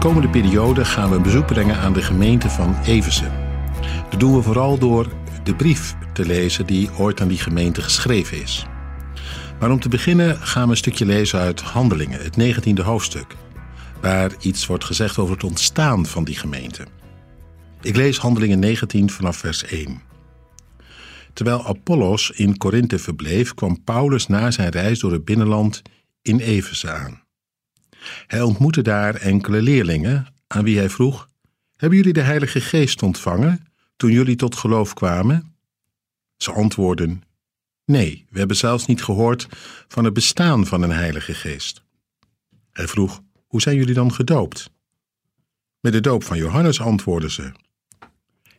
komende periode gaan we een bezoek brengen aan de gemeente van Eversen. Dat doen we vooral door de brief te lezen die ooit aan die gemeente geschreven is. Maar om te beginnen gaan we een stukje lezen uit Handelingen, het 19e hoofdstuk, waar iets wordt gezegd over het ontstaan van die gemeente. Ik lees Handelingen 19 vanaf vers 1. Terwijl Apollos in Korinthe verbleef, kwam Paulus na zijn reis door het binnenland in Efeze aan. Hij ontmoette daar enkele leerlingen, aan wie hij vroeg: Hebben jullie de Heilige Geest ontvangen toen jullie tot geloof kwamen? Ze antwoordden: Nee, we hebben zelfs niet gehoord van het bestaan van een Heilige Geest. Hij vroeg: Hoe zijn jullie dan gedoopt? Met de doop van Johannes antwoordden ze.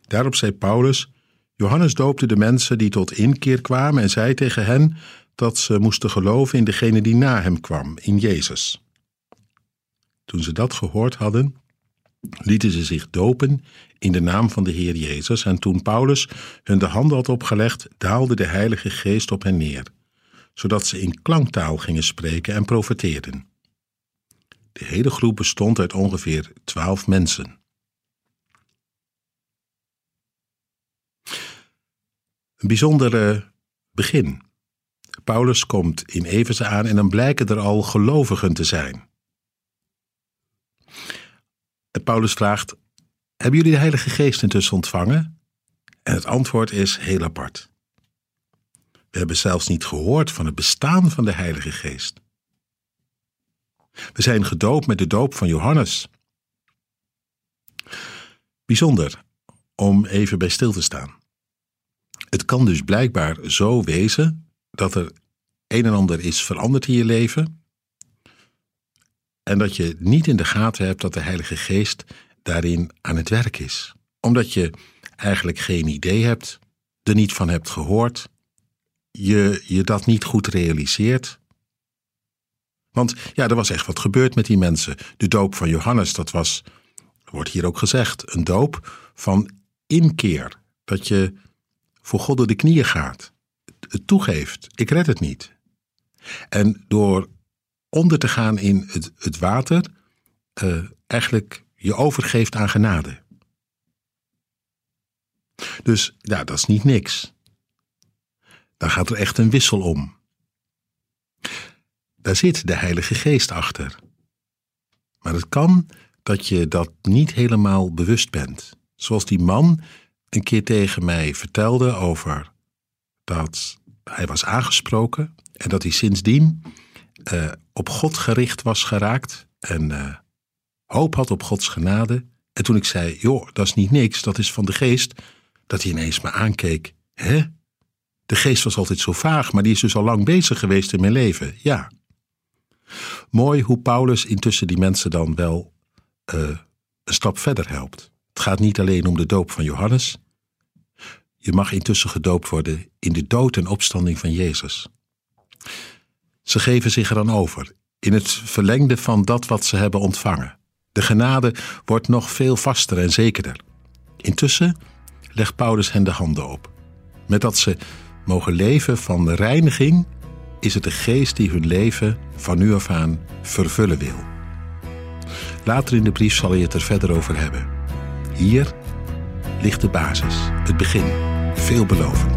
Daarop zei Paulus: Johannes doopte de mensen die tot inkeer kwamen en zei tegen hen dat ze moesten geloven in degene die na hem kwam, in Jezus. Toen ze dat gehoord hadden, lieten ze zich dopen in de naam van de Heer Jezus. En toen Paulus hun de handen had opgelegd, daalde de Heilige Geest op hen neer, zodat ze in klanktaal gingen spreken en profeteerden. De hele groep bestond uit ongeveer twaalf mensen. Een bijzonder begin. Paulus komt in Efeze aan en dan blijken er al gelovigen te zijn. Paulus vraagt: Hebben jullie de Heilige Geest intussen ontvangen? En het antwoord is heel apart. We hebben zelfs niet gehoord van het bestaan van de Heilige Geest. We zijn gedoopt met de doop van Johannes. Bijzonder om even bij stil te staan. Het kan dus blijkbaar zo wezen dat er een en ander is veranderd in je leven. En dat je niet in de gaten hebt dat de Heilige Geest daarin aan het werk is. Omdat je eigenlijk geen idee hebt, er niet van hebt gehoord, je je dat niet goed realiseert. Want ja, er was echt wat gebeurd met die mensen. De doop van Johannes, dat was, wordt hier ook gezegd, een doop van inkeer. Dat je voor God door de knieën gaat. Het toegeeft, ik red het niet. En door onder te gaan in het, het water, uh, eigenlijk je overgeeft aan genade. Dus ja, dat is niet niks. Dan gaat er echt een wissel om. Daar zit de Heilige Geest achter. Maar het kan dat je dat niet helemaal bewust bent. Zoals die man een keer tegen mij vertelde over dat hij was aangesproken en dat hij sindsdien uh, op God gericht was geraakt en uh, hoop had op Gods genade. En toen ik zei, joh, dat is niet niks, dat is van de geest, dat hij ineens me aankeek. Hè? De geest was altijd zo vaag, maar die is dus al lang bezig geweest in mijn leven. Ja. Mooi hoe Paulus intussen die mensen dan wel uh, een stap verder helpt. Het gaat niet alleen om de doop van Johannes. Je mag intussen gedoopt worden in de dood en opstanding van Jezus. Ze geven zich er dan over, in het verlengde van dat wat ze hebben ontvangen. De genade wordt nog veel vaster en zekerder. Intussen legt Paulus hen de handen op. Met dat ze mogen leven van reiniging, is het de geest die hun leven van nu af aan vervullen wil. Later in de brief zal hij het er verder over hebben. Hier ligt de basis, het begin, veelbelovend.